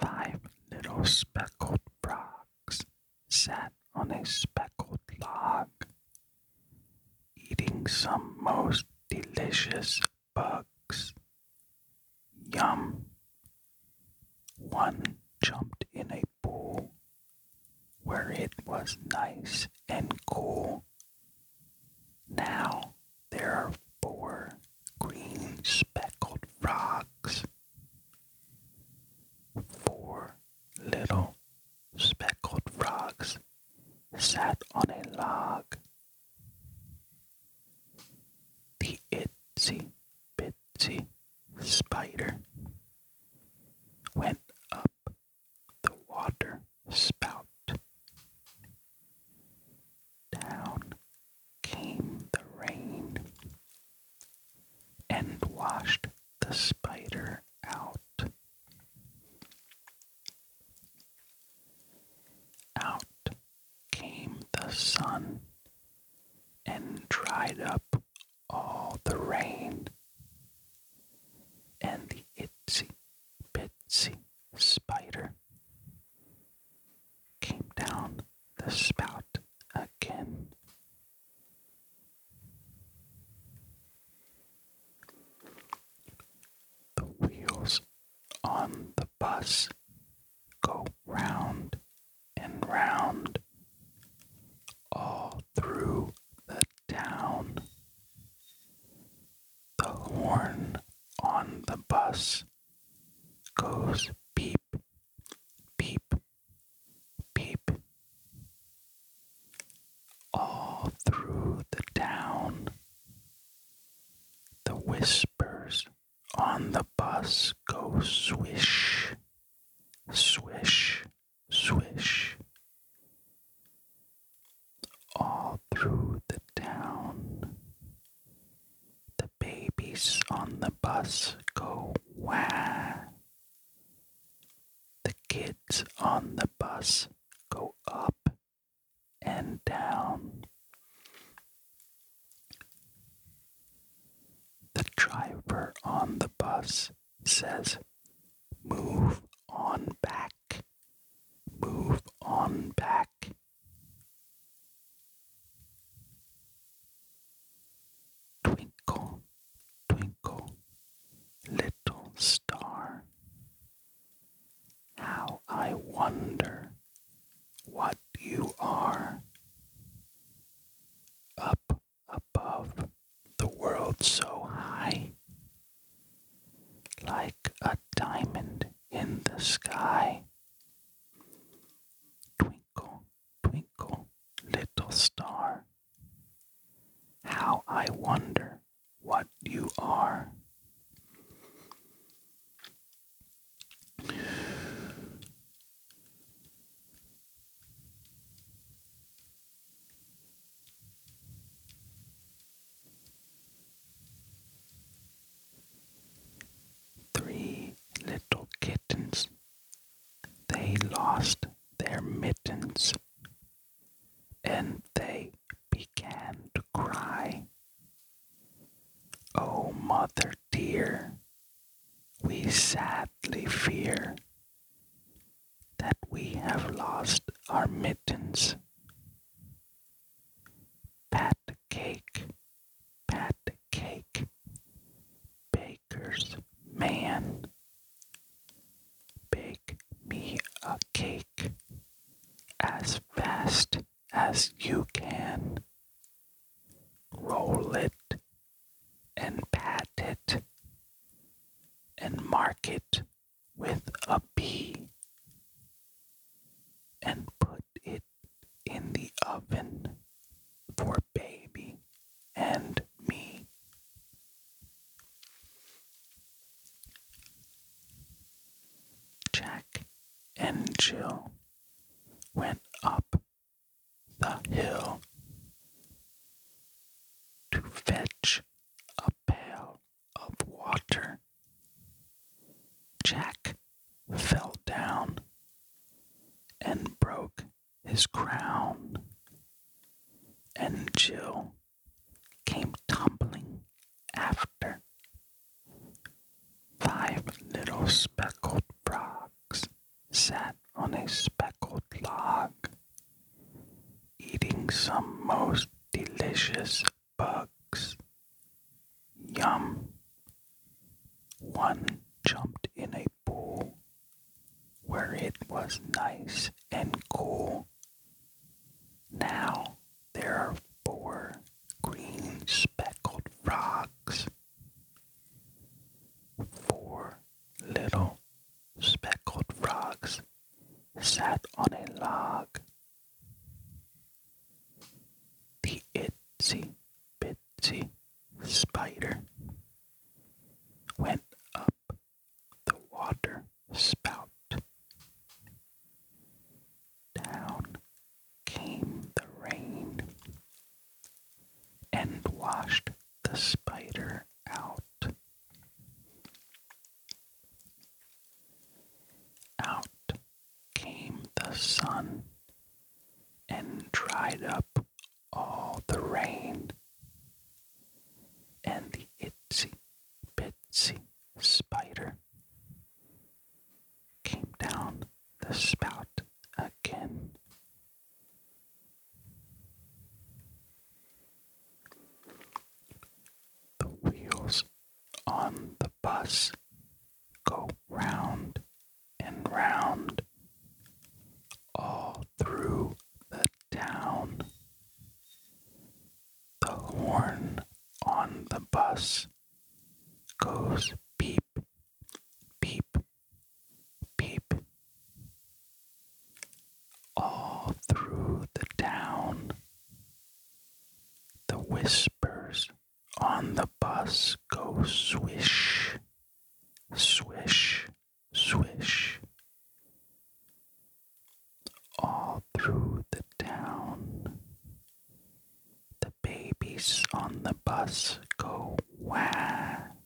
Five little speckled frogs sat on a speckled log, eating some most delicious bugs. Yum. One jumped in a pool where it was nice and cool. Now there are four green speckled frogs. Four little speckled frogs sat on a log. The itsy bitsy spider went up the water spout. Down came the rain and washed the spider out. Out came the sun and dried up all the rain. And the itsy bitsy spider came down the spout again. The wheels on the bus go round and round all through the town. The horn on the bus goes beep, beep, beep all through the town. The whispers on the bus go swish, swish, swish. All through the town. babies on the bus go wah. The kids on the bus go up and down. The driver on the bus says, Move on back, move on back. Twinkle, twinkle, little star. How I wonder what you are. Up above the world so high, like a diamond in the sky. Twinkle, twinkle, little star. How I wonder what you are. Three little kittens, they lost their mittens itsy bitsy spider went up the water spout. Down came the rain and washed the spider out. Out came the sun and dried up all the rain, and the itsy bitsy spider came down the spout again. The wheels on us go where?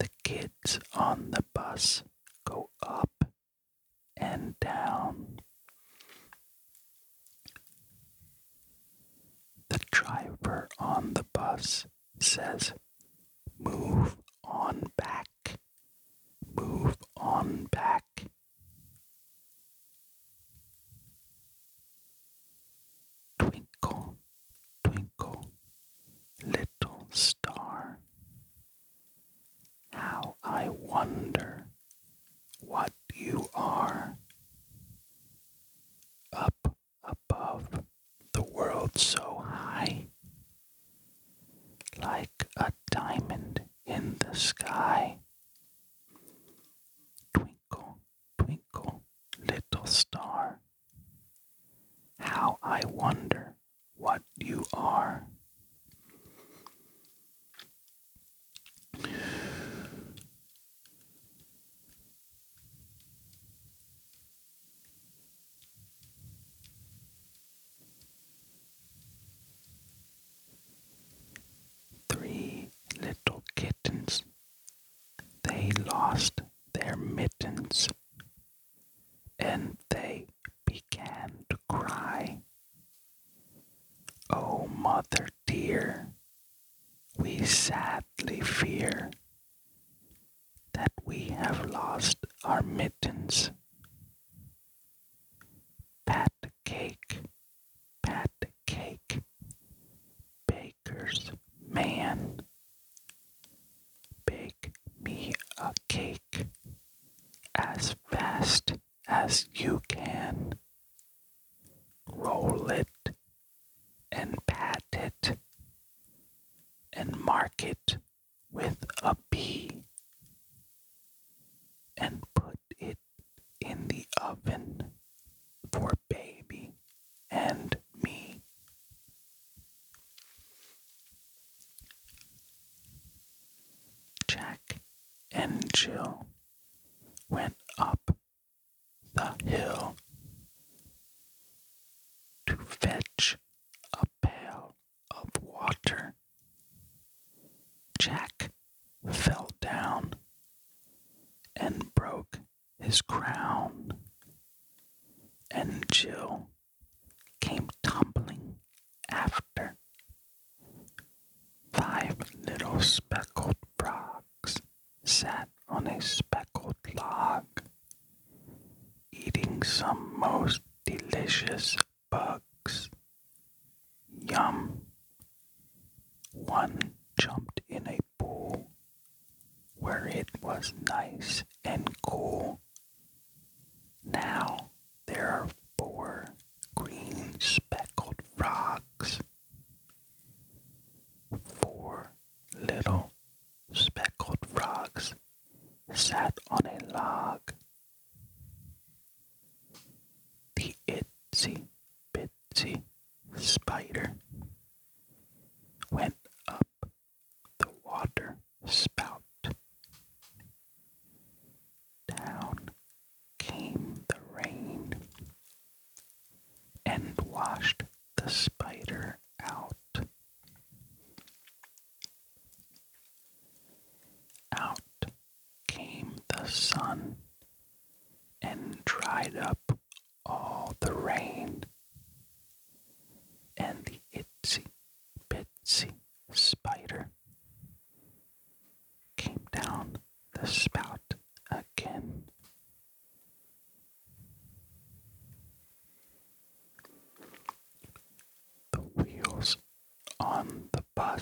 The kids on the bus so mittens ask you issue.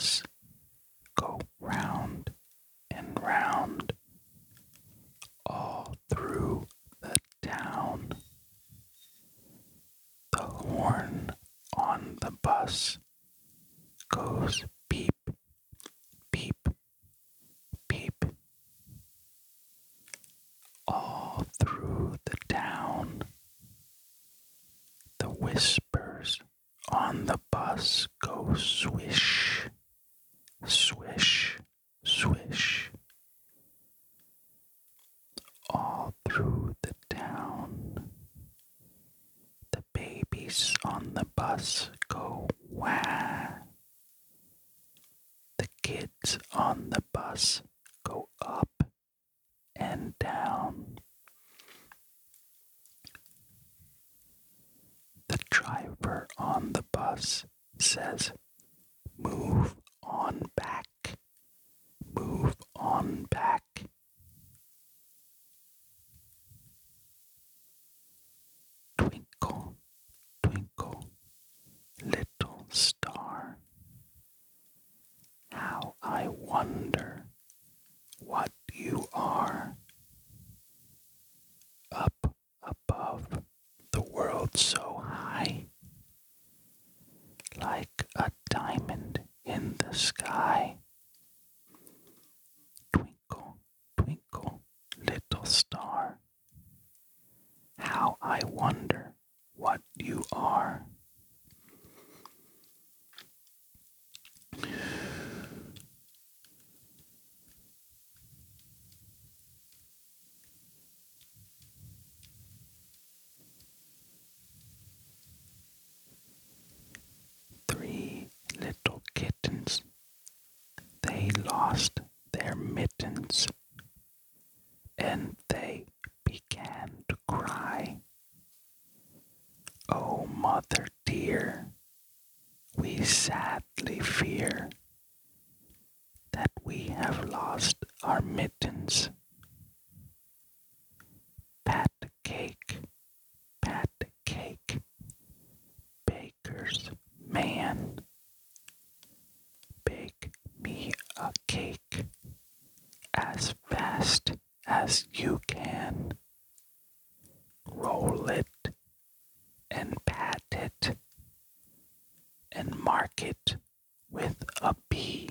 us go round and round all through the town. The horn on the bus us go where? The kids on the bus market with a B.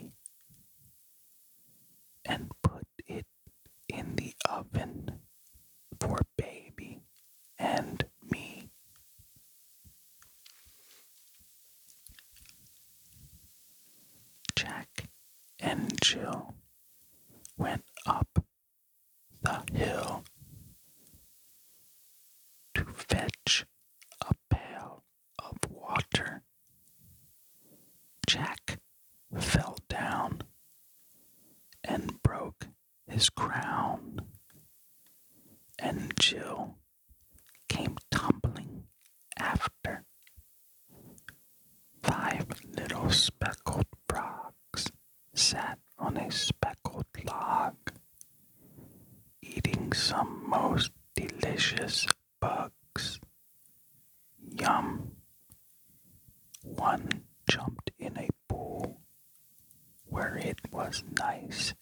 nice.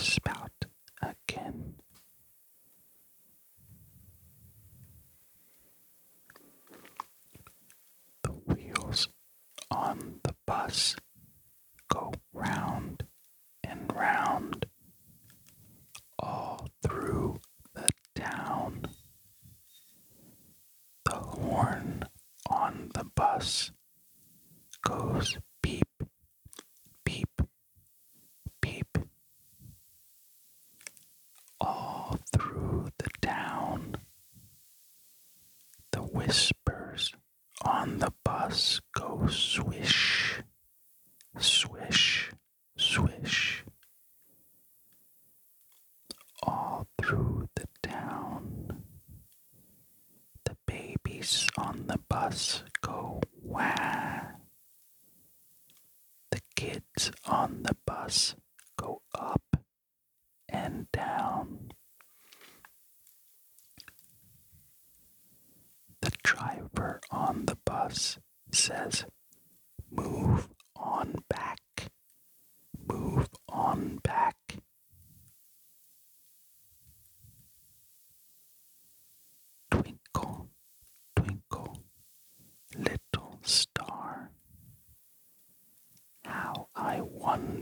spout again. The wheels on the bus go round and round all through the town. The horn on the bus goes one.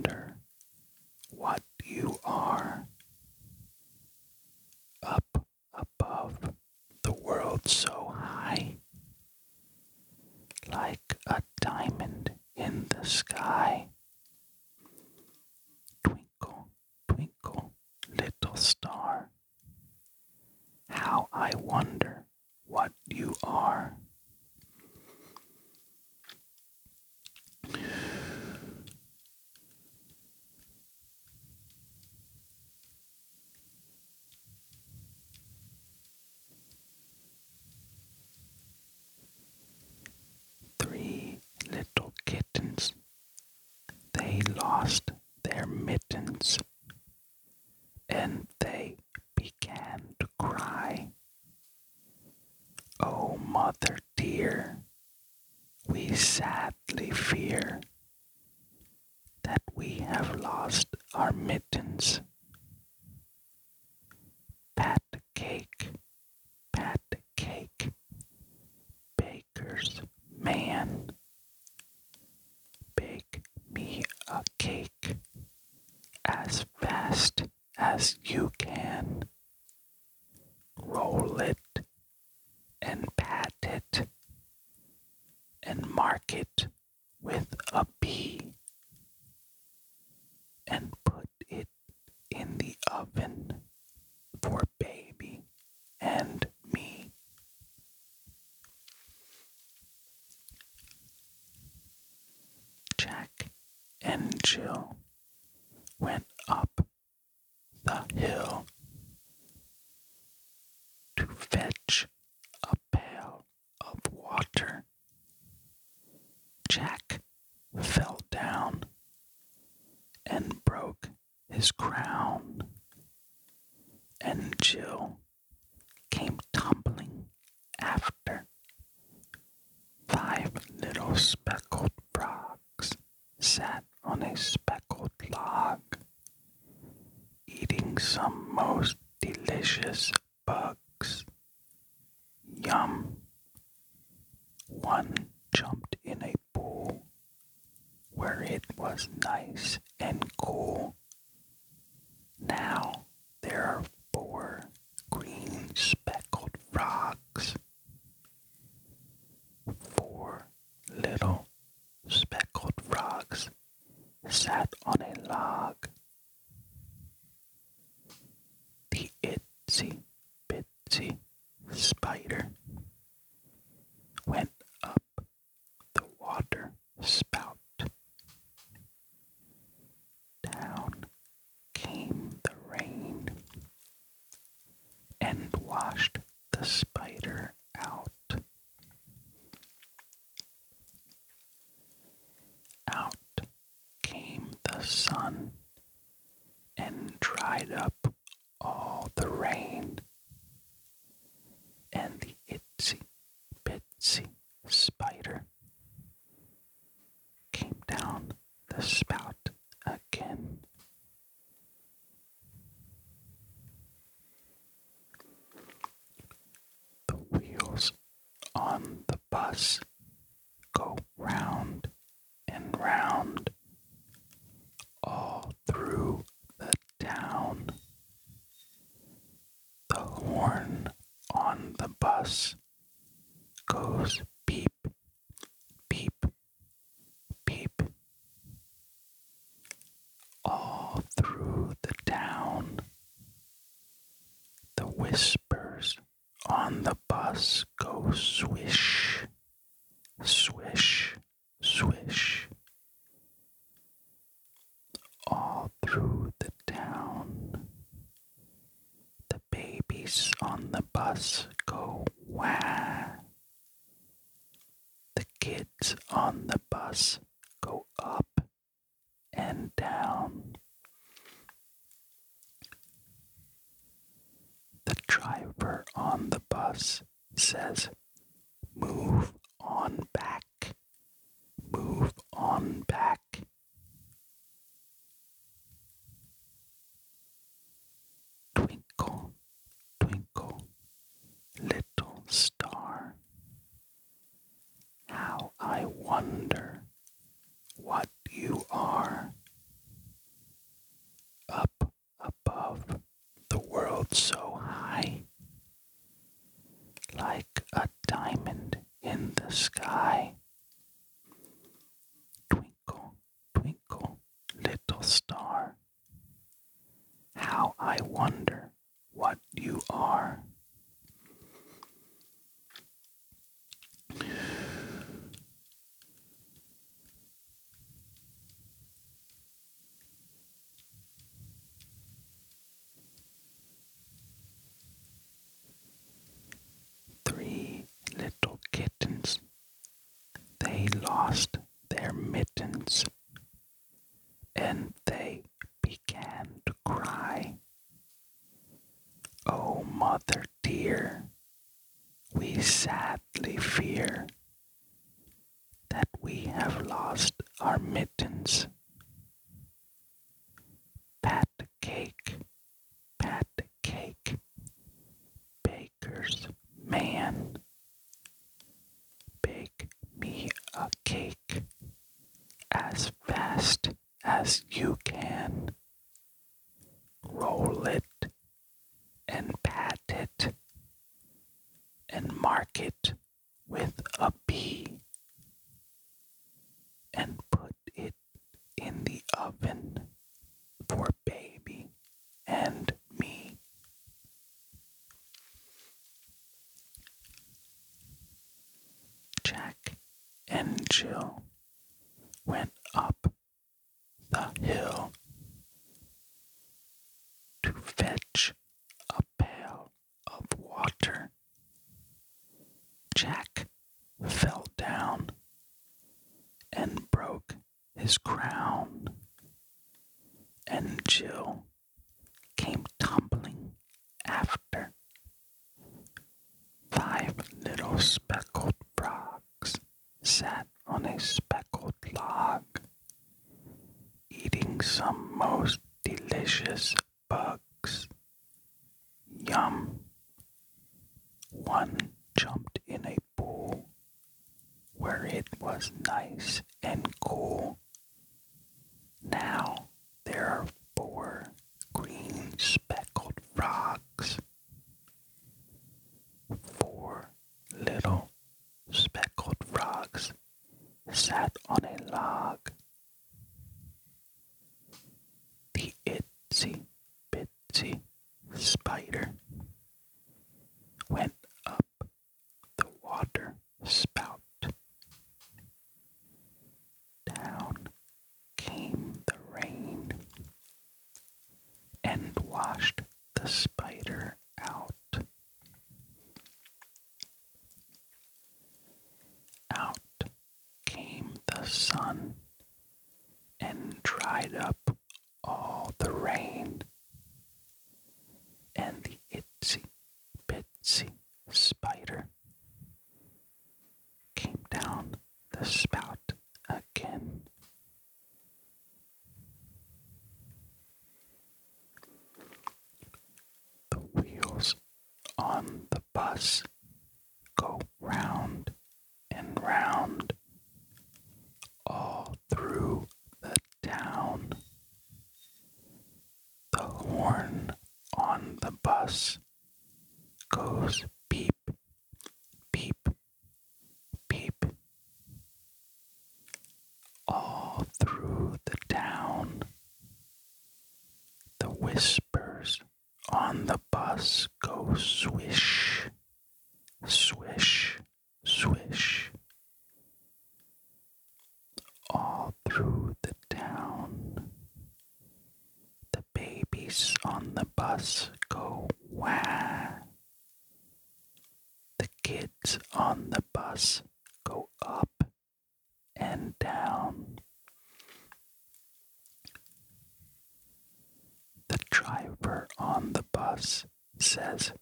most delicious bugs. Yum. One jumped in a pool where it was nice and cool. Now there are four green speckled frogs. Four little speckled frogs sat on a log house goes beep, beep, beep. All through the town, the whispers on the bus go swish, swish, swish. All through the town, the babies on the bus us go up and down. The driver on the bus says, lost their mittens. Churchill went up the hill to fetch a pail of water. Jack fell down and broke his crown, and Jill on a speckled log, eating some most delicious house goes beep, beep, beep. All through the town, the whispers on the bus go swish, swish, swish. All through the town, the babies on the bus go up and down. The driver on the bus says,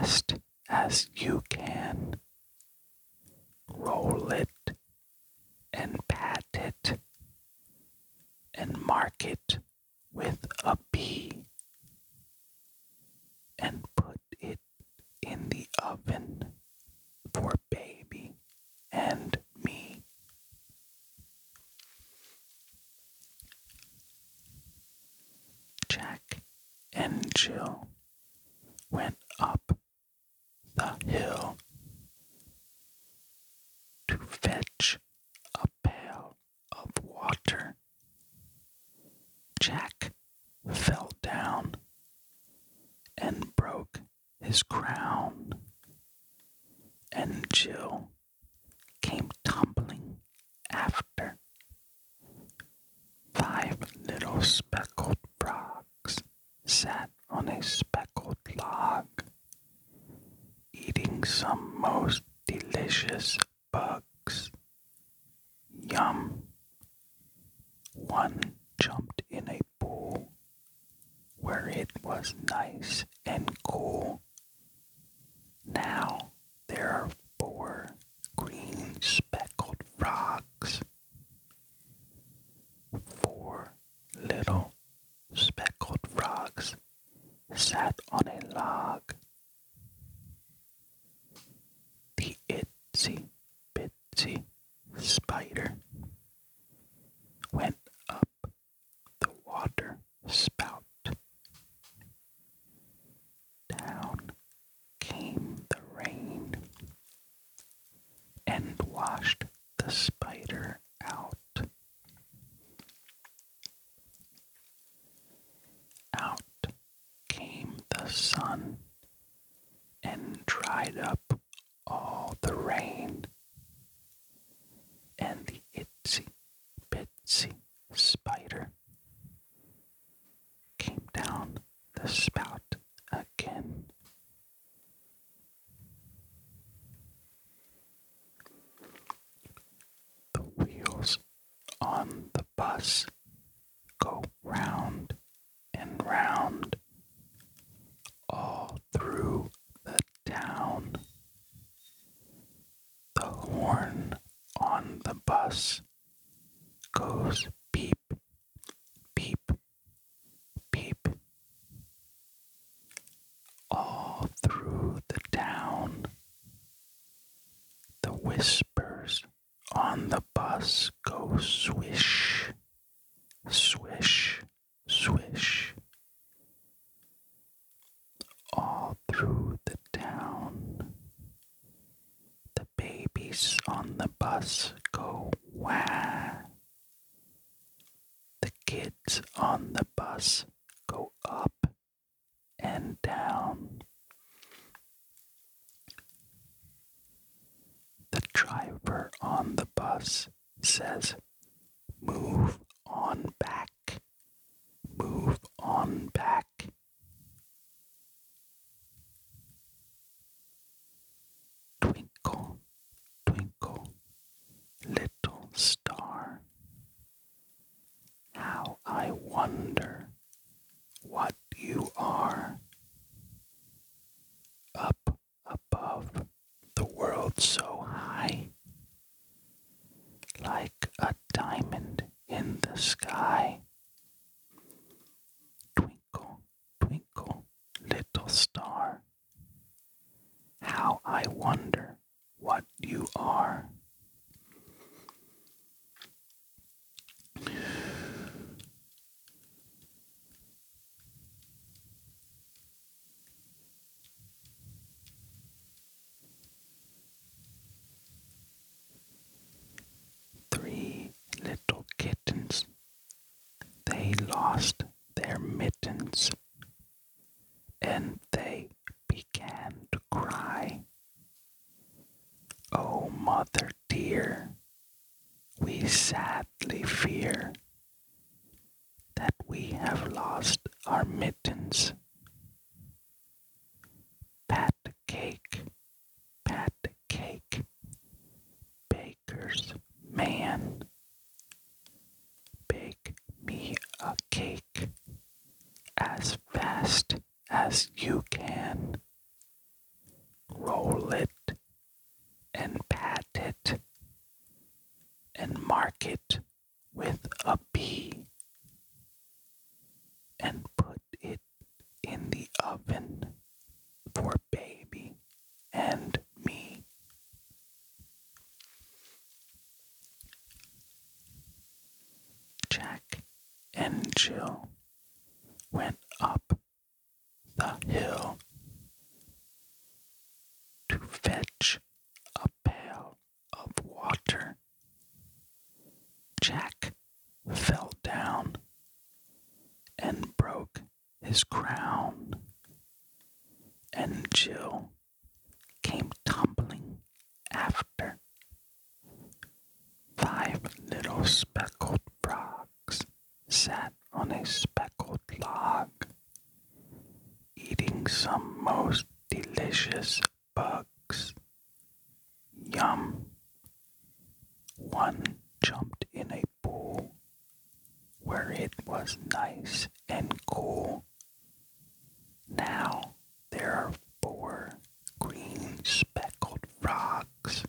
fast as you can. Roll it us. us go where? The kids on the bus mittens, and they began to cry. Oh, mother dear, we sadly fear that we have lost our mittens. as you can. Roll it and pat it and mark it with a B, and put it in the oven for baby and me. Jack and Jill went the hill to fetch a pail of water. Jack fell down and broke his crown, and Jill came tumbling after. Five little speckled frogs sat on a speckled log eating some most delicious bugs. Yum! One jumped in a pool where it was nice and cool. Now there are four green speckled frogs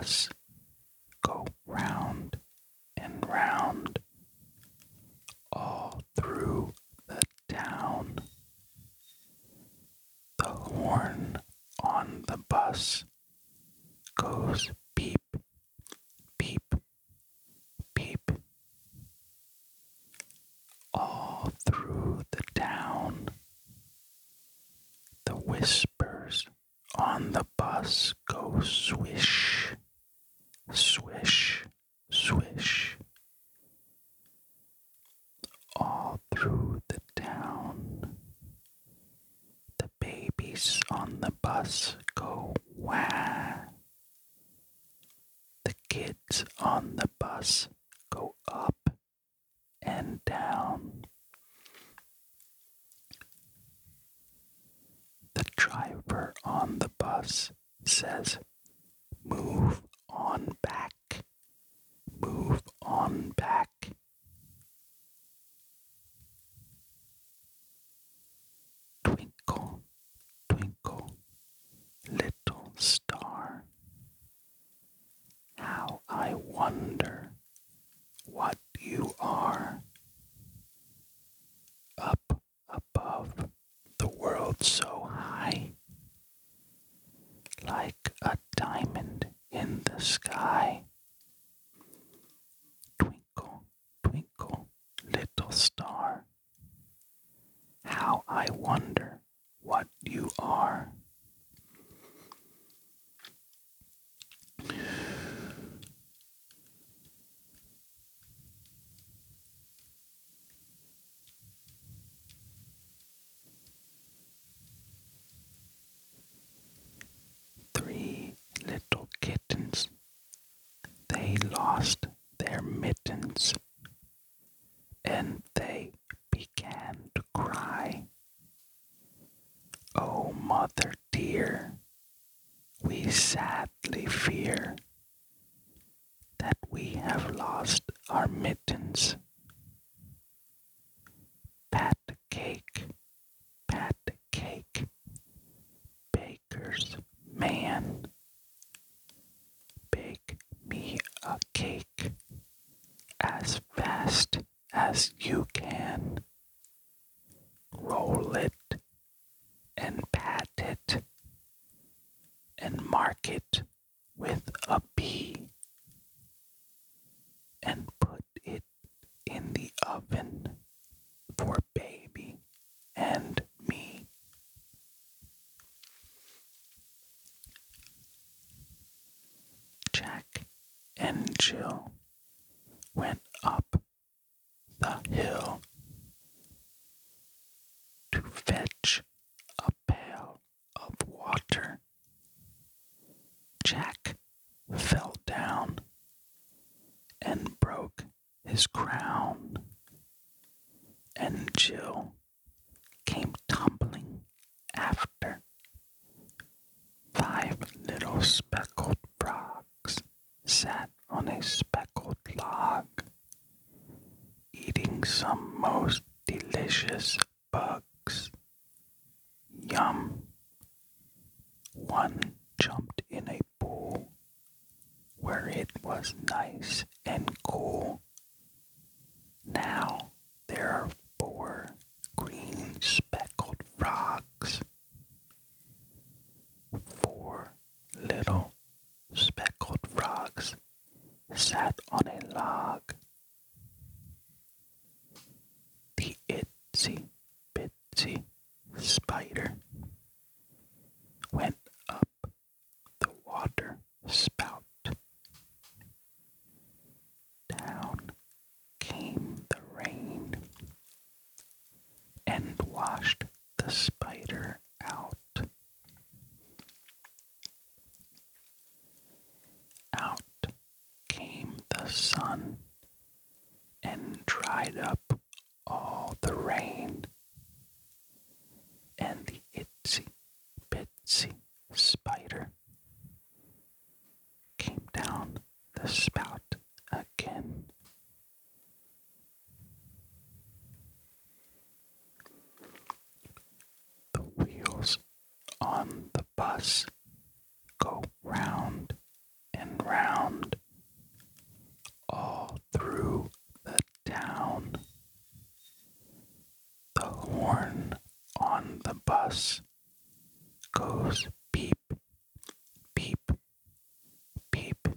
us. on the bus. mother dear, we sat. Jill went up the hill to fetch a pail of water. Jack fell down and broke his crown, and Jill bus goes beep, beep, beep.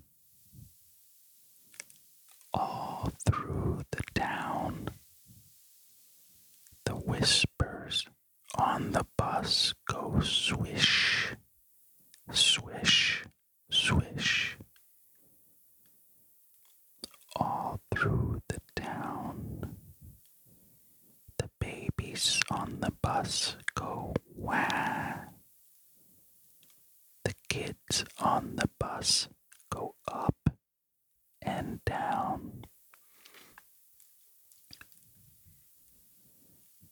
All through the town. The whispers on the bus go swish, swish, swish. All through the town. The babies on the bus go wah. The kids on the bus go up and down.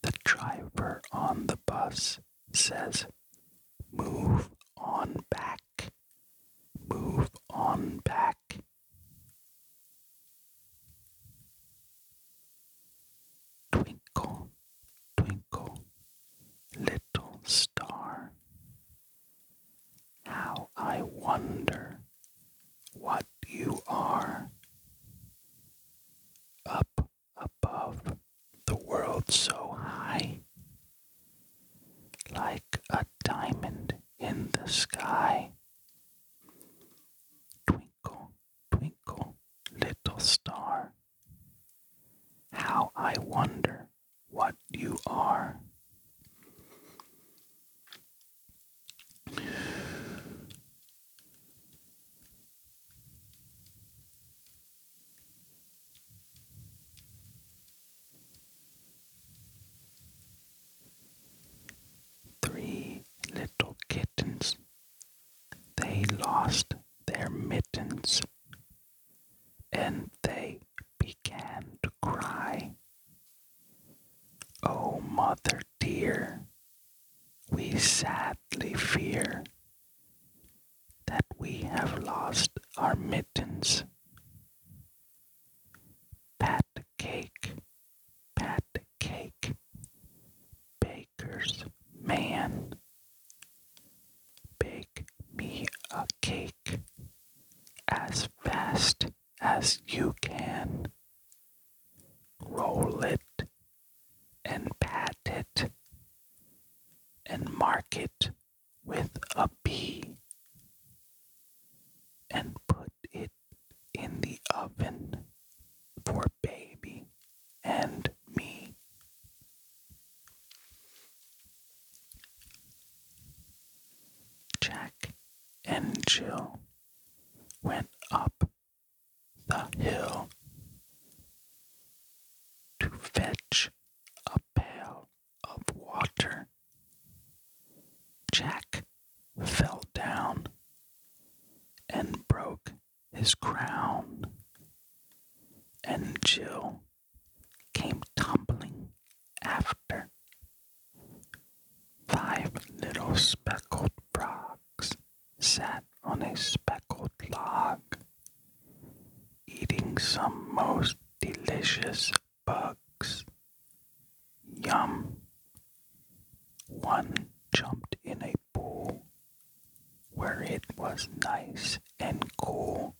The driver on the bus says, Move on back, move on back. Twinkle, twinkle, little star. How I wonder what you are. Up above the world so high, like a diamond in the sky. Twinkle, twinkle, little star. How I wonder what you are. Little kittens. They lost their mittens and they began to cry. Oh, mother dear, we sadly fear that we have lost our mittens. Pat cake, pat cake, baker's man. Bake me a cake as fast as you can. Roll it and pat it and mark it with a B and put it in the oven for baby and me. Jack and Jill went up the hill to fetch a pail of water. Jack fell down and broke his crown, and Jill came tumbling after. Five little speckled frogs sat on a speckled log, eating some most delicious bugs. Yum. One jumped in a pool where it nice and cool.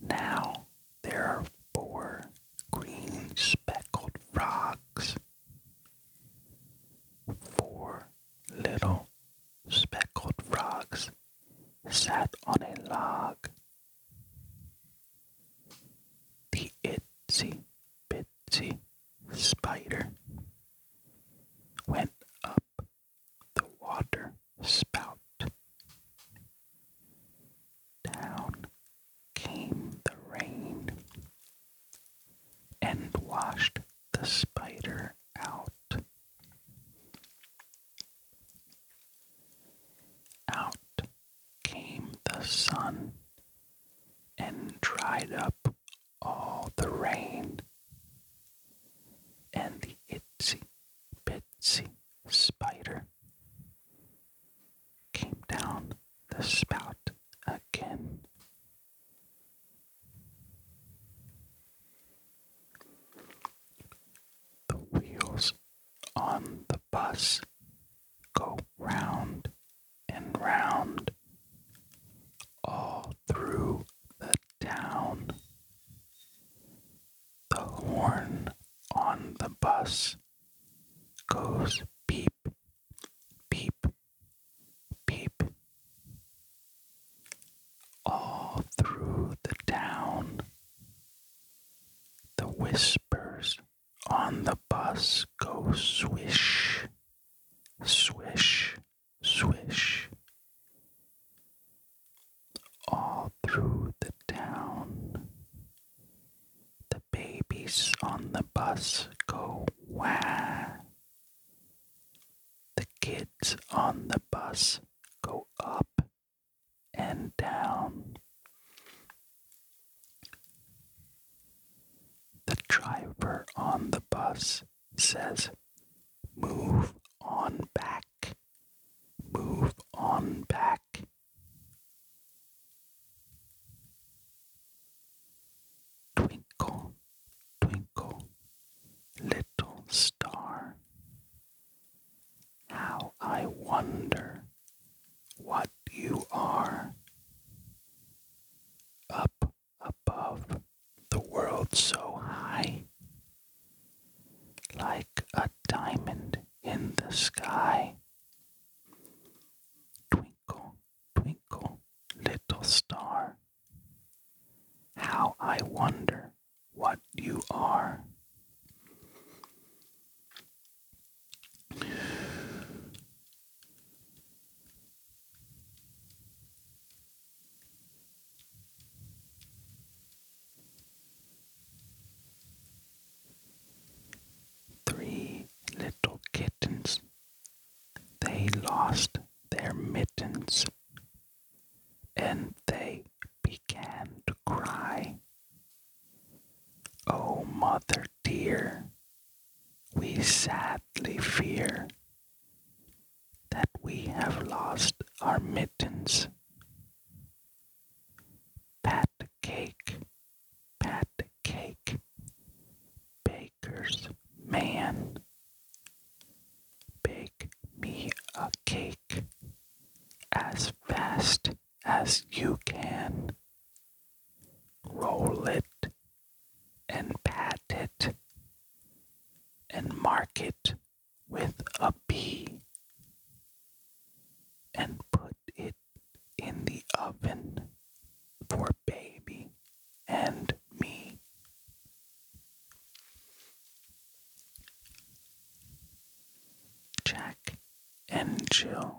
Now there are four green speckled frogs. Four little speckled frogs sat on a log. The itsy bitsy spider went up the water spout. Down came the rain and washed the spider out. Out came the sun dried up all the rain, and the itsy bitsy spider came down the spout again. The wheels on the bus go round and round all through the town. The horn on the bus goes beep, beep, beep all through the town. The whispers on the bus go swish, swish, swish. All through the town. The babies on the bus go wah. The kids on the bus go up and down. The driver on the bus says, Move on back, move on back. Twinkle, twinkle, little star. How I wonder what you are. Up above the world so high, like a diamond in the sky. Twinkle, twinkle, little star. How I wonder what you are. Three little kittens, they lost their mittens, and they began to cry. Oh, mother dear, we sadly fear that we have lost our mittens. Pat cake, pat cake, baker's man. Bake me a cake as fast as you can. Roll it and pat it and mark it with a B and put it in the oven for baby and me. Jack and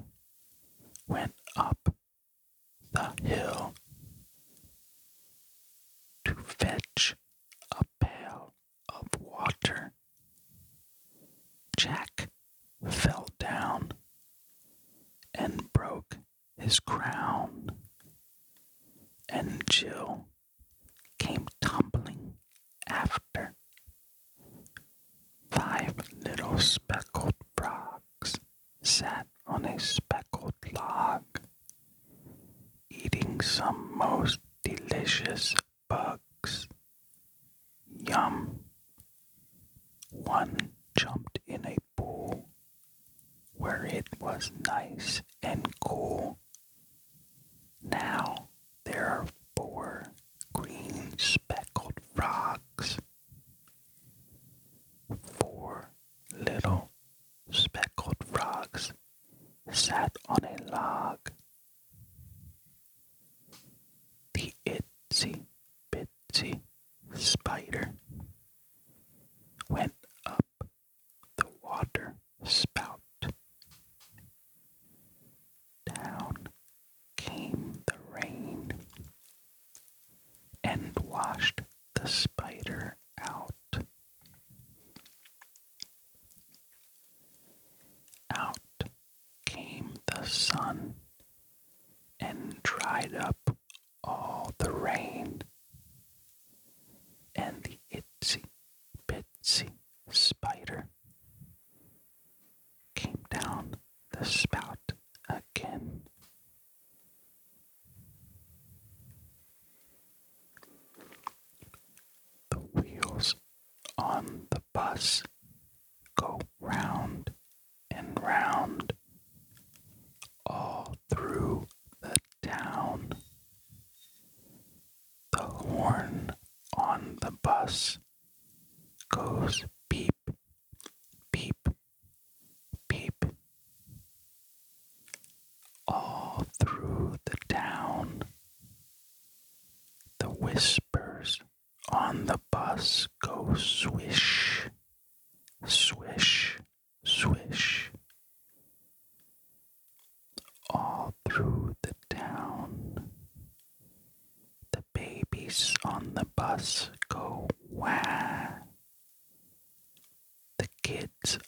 us.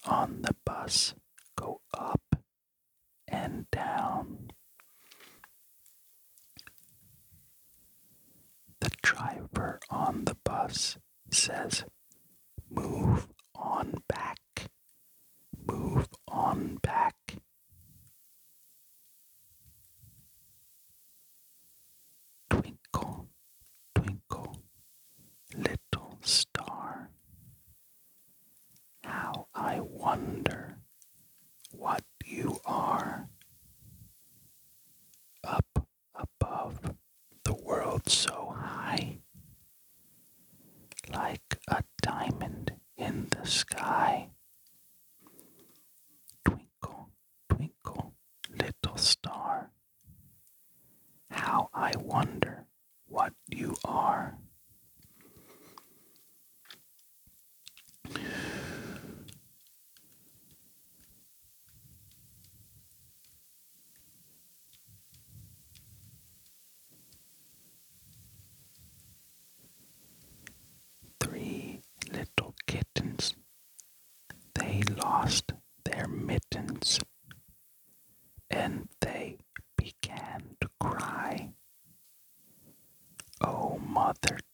on the bus. mother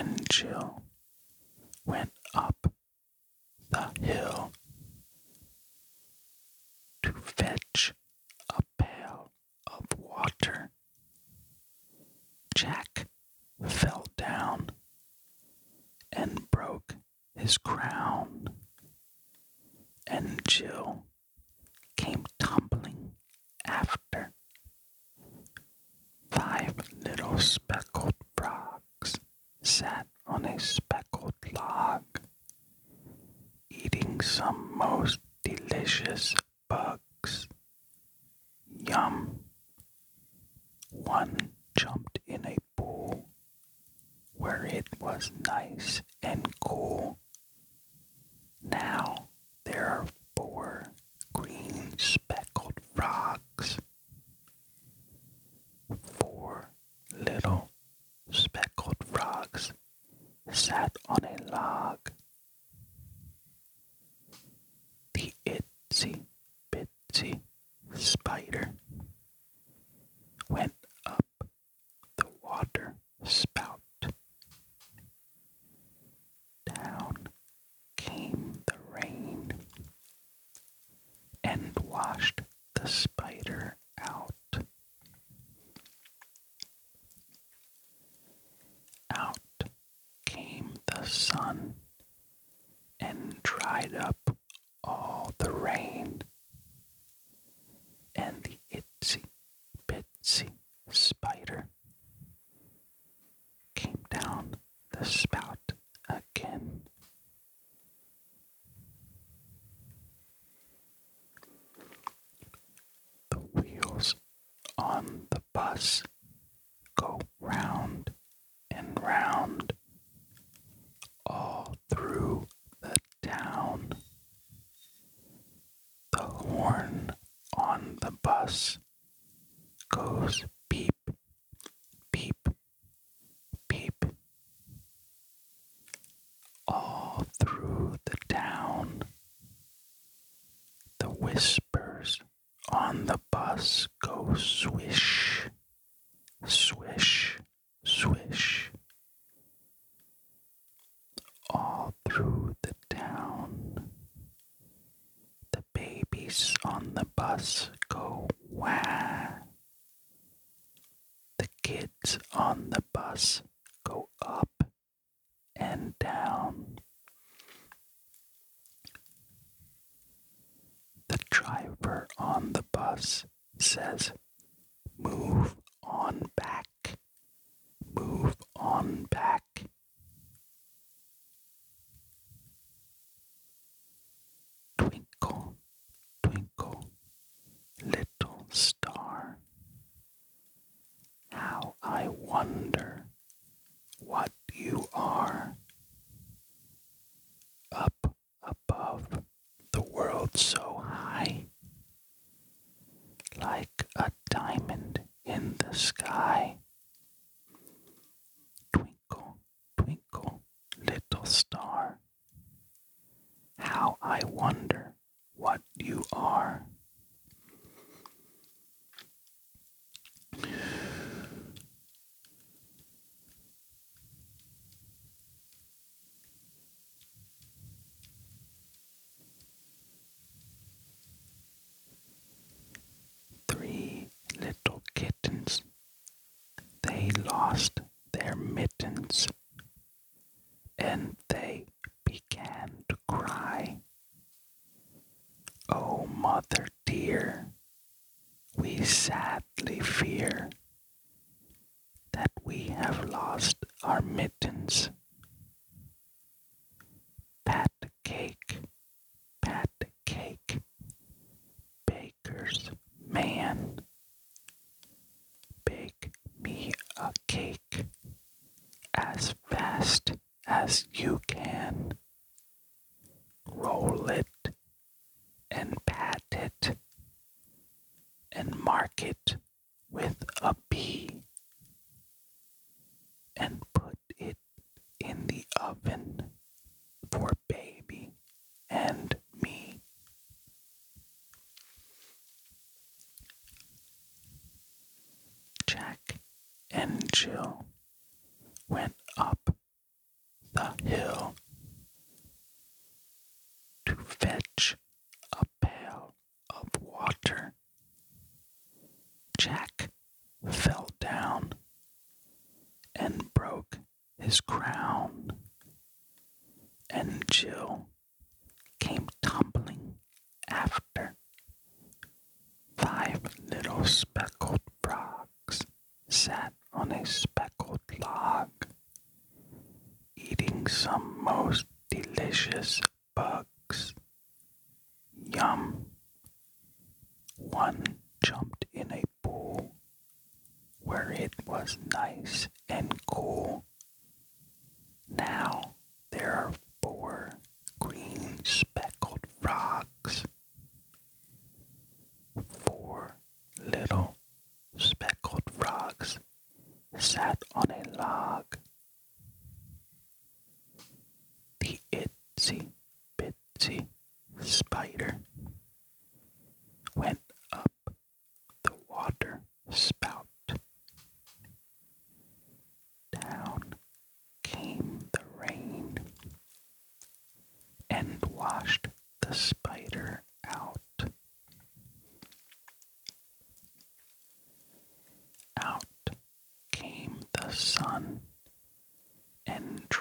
and Jill went up the hill to fetch a pail of water. Jack fell down and broke his crown, and Jill us go round and round all through the town. The horn on the bus goes beep, beep, beep. All through the town. The whispers on the bus go swoop. mother dear, we sadly fear that we have lost our mittens. Pat the cake, pat the cake, baker's man. Bake me a cake as fast as you his crown, and Jill came tumbling after. Five little speckled frogs sat on a speckled log, eating some most delicious bugs. Yum! One jumped in a pool where it was nice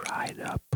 side up.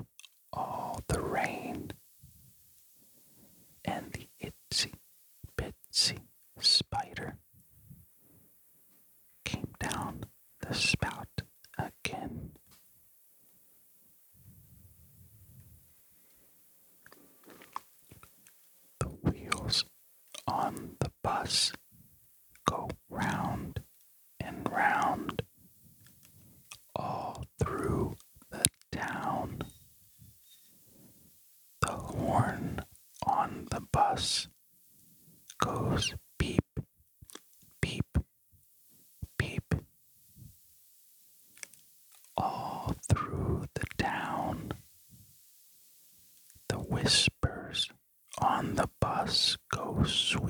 Sweet.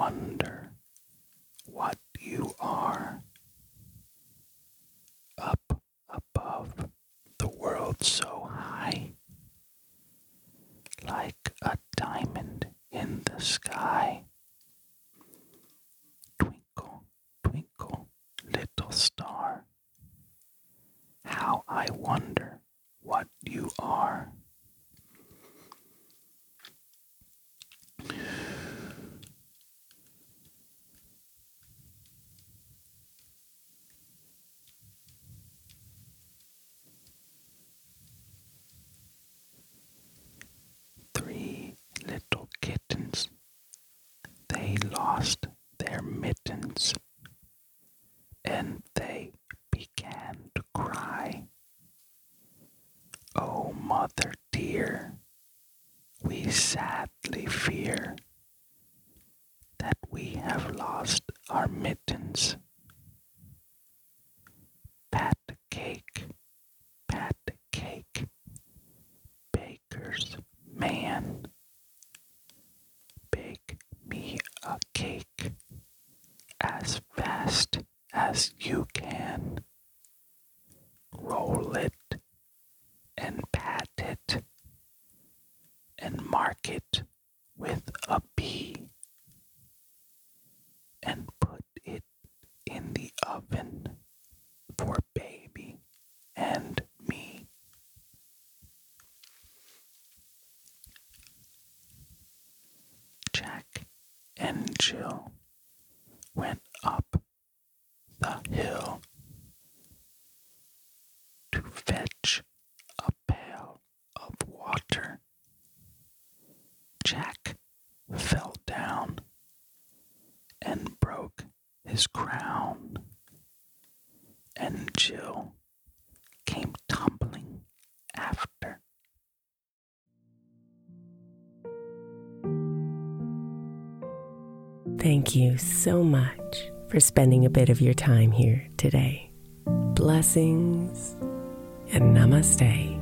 wonder. Jack fell down and broke his crown, and Jill came tumbling after. Thank you so much for spending a bit of your time here today. Blessings and namaste.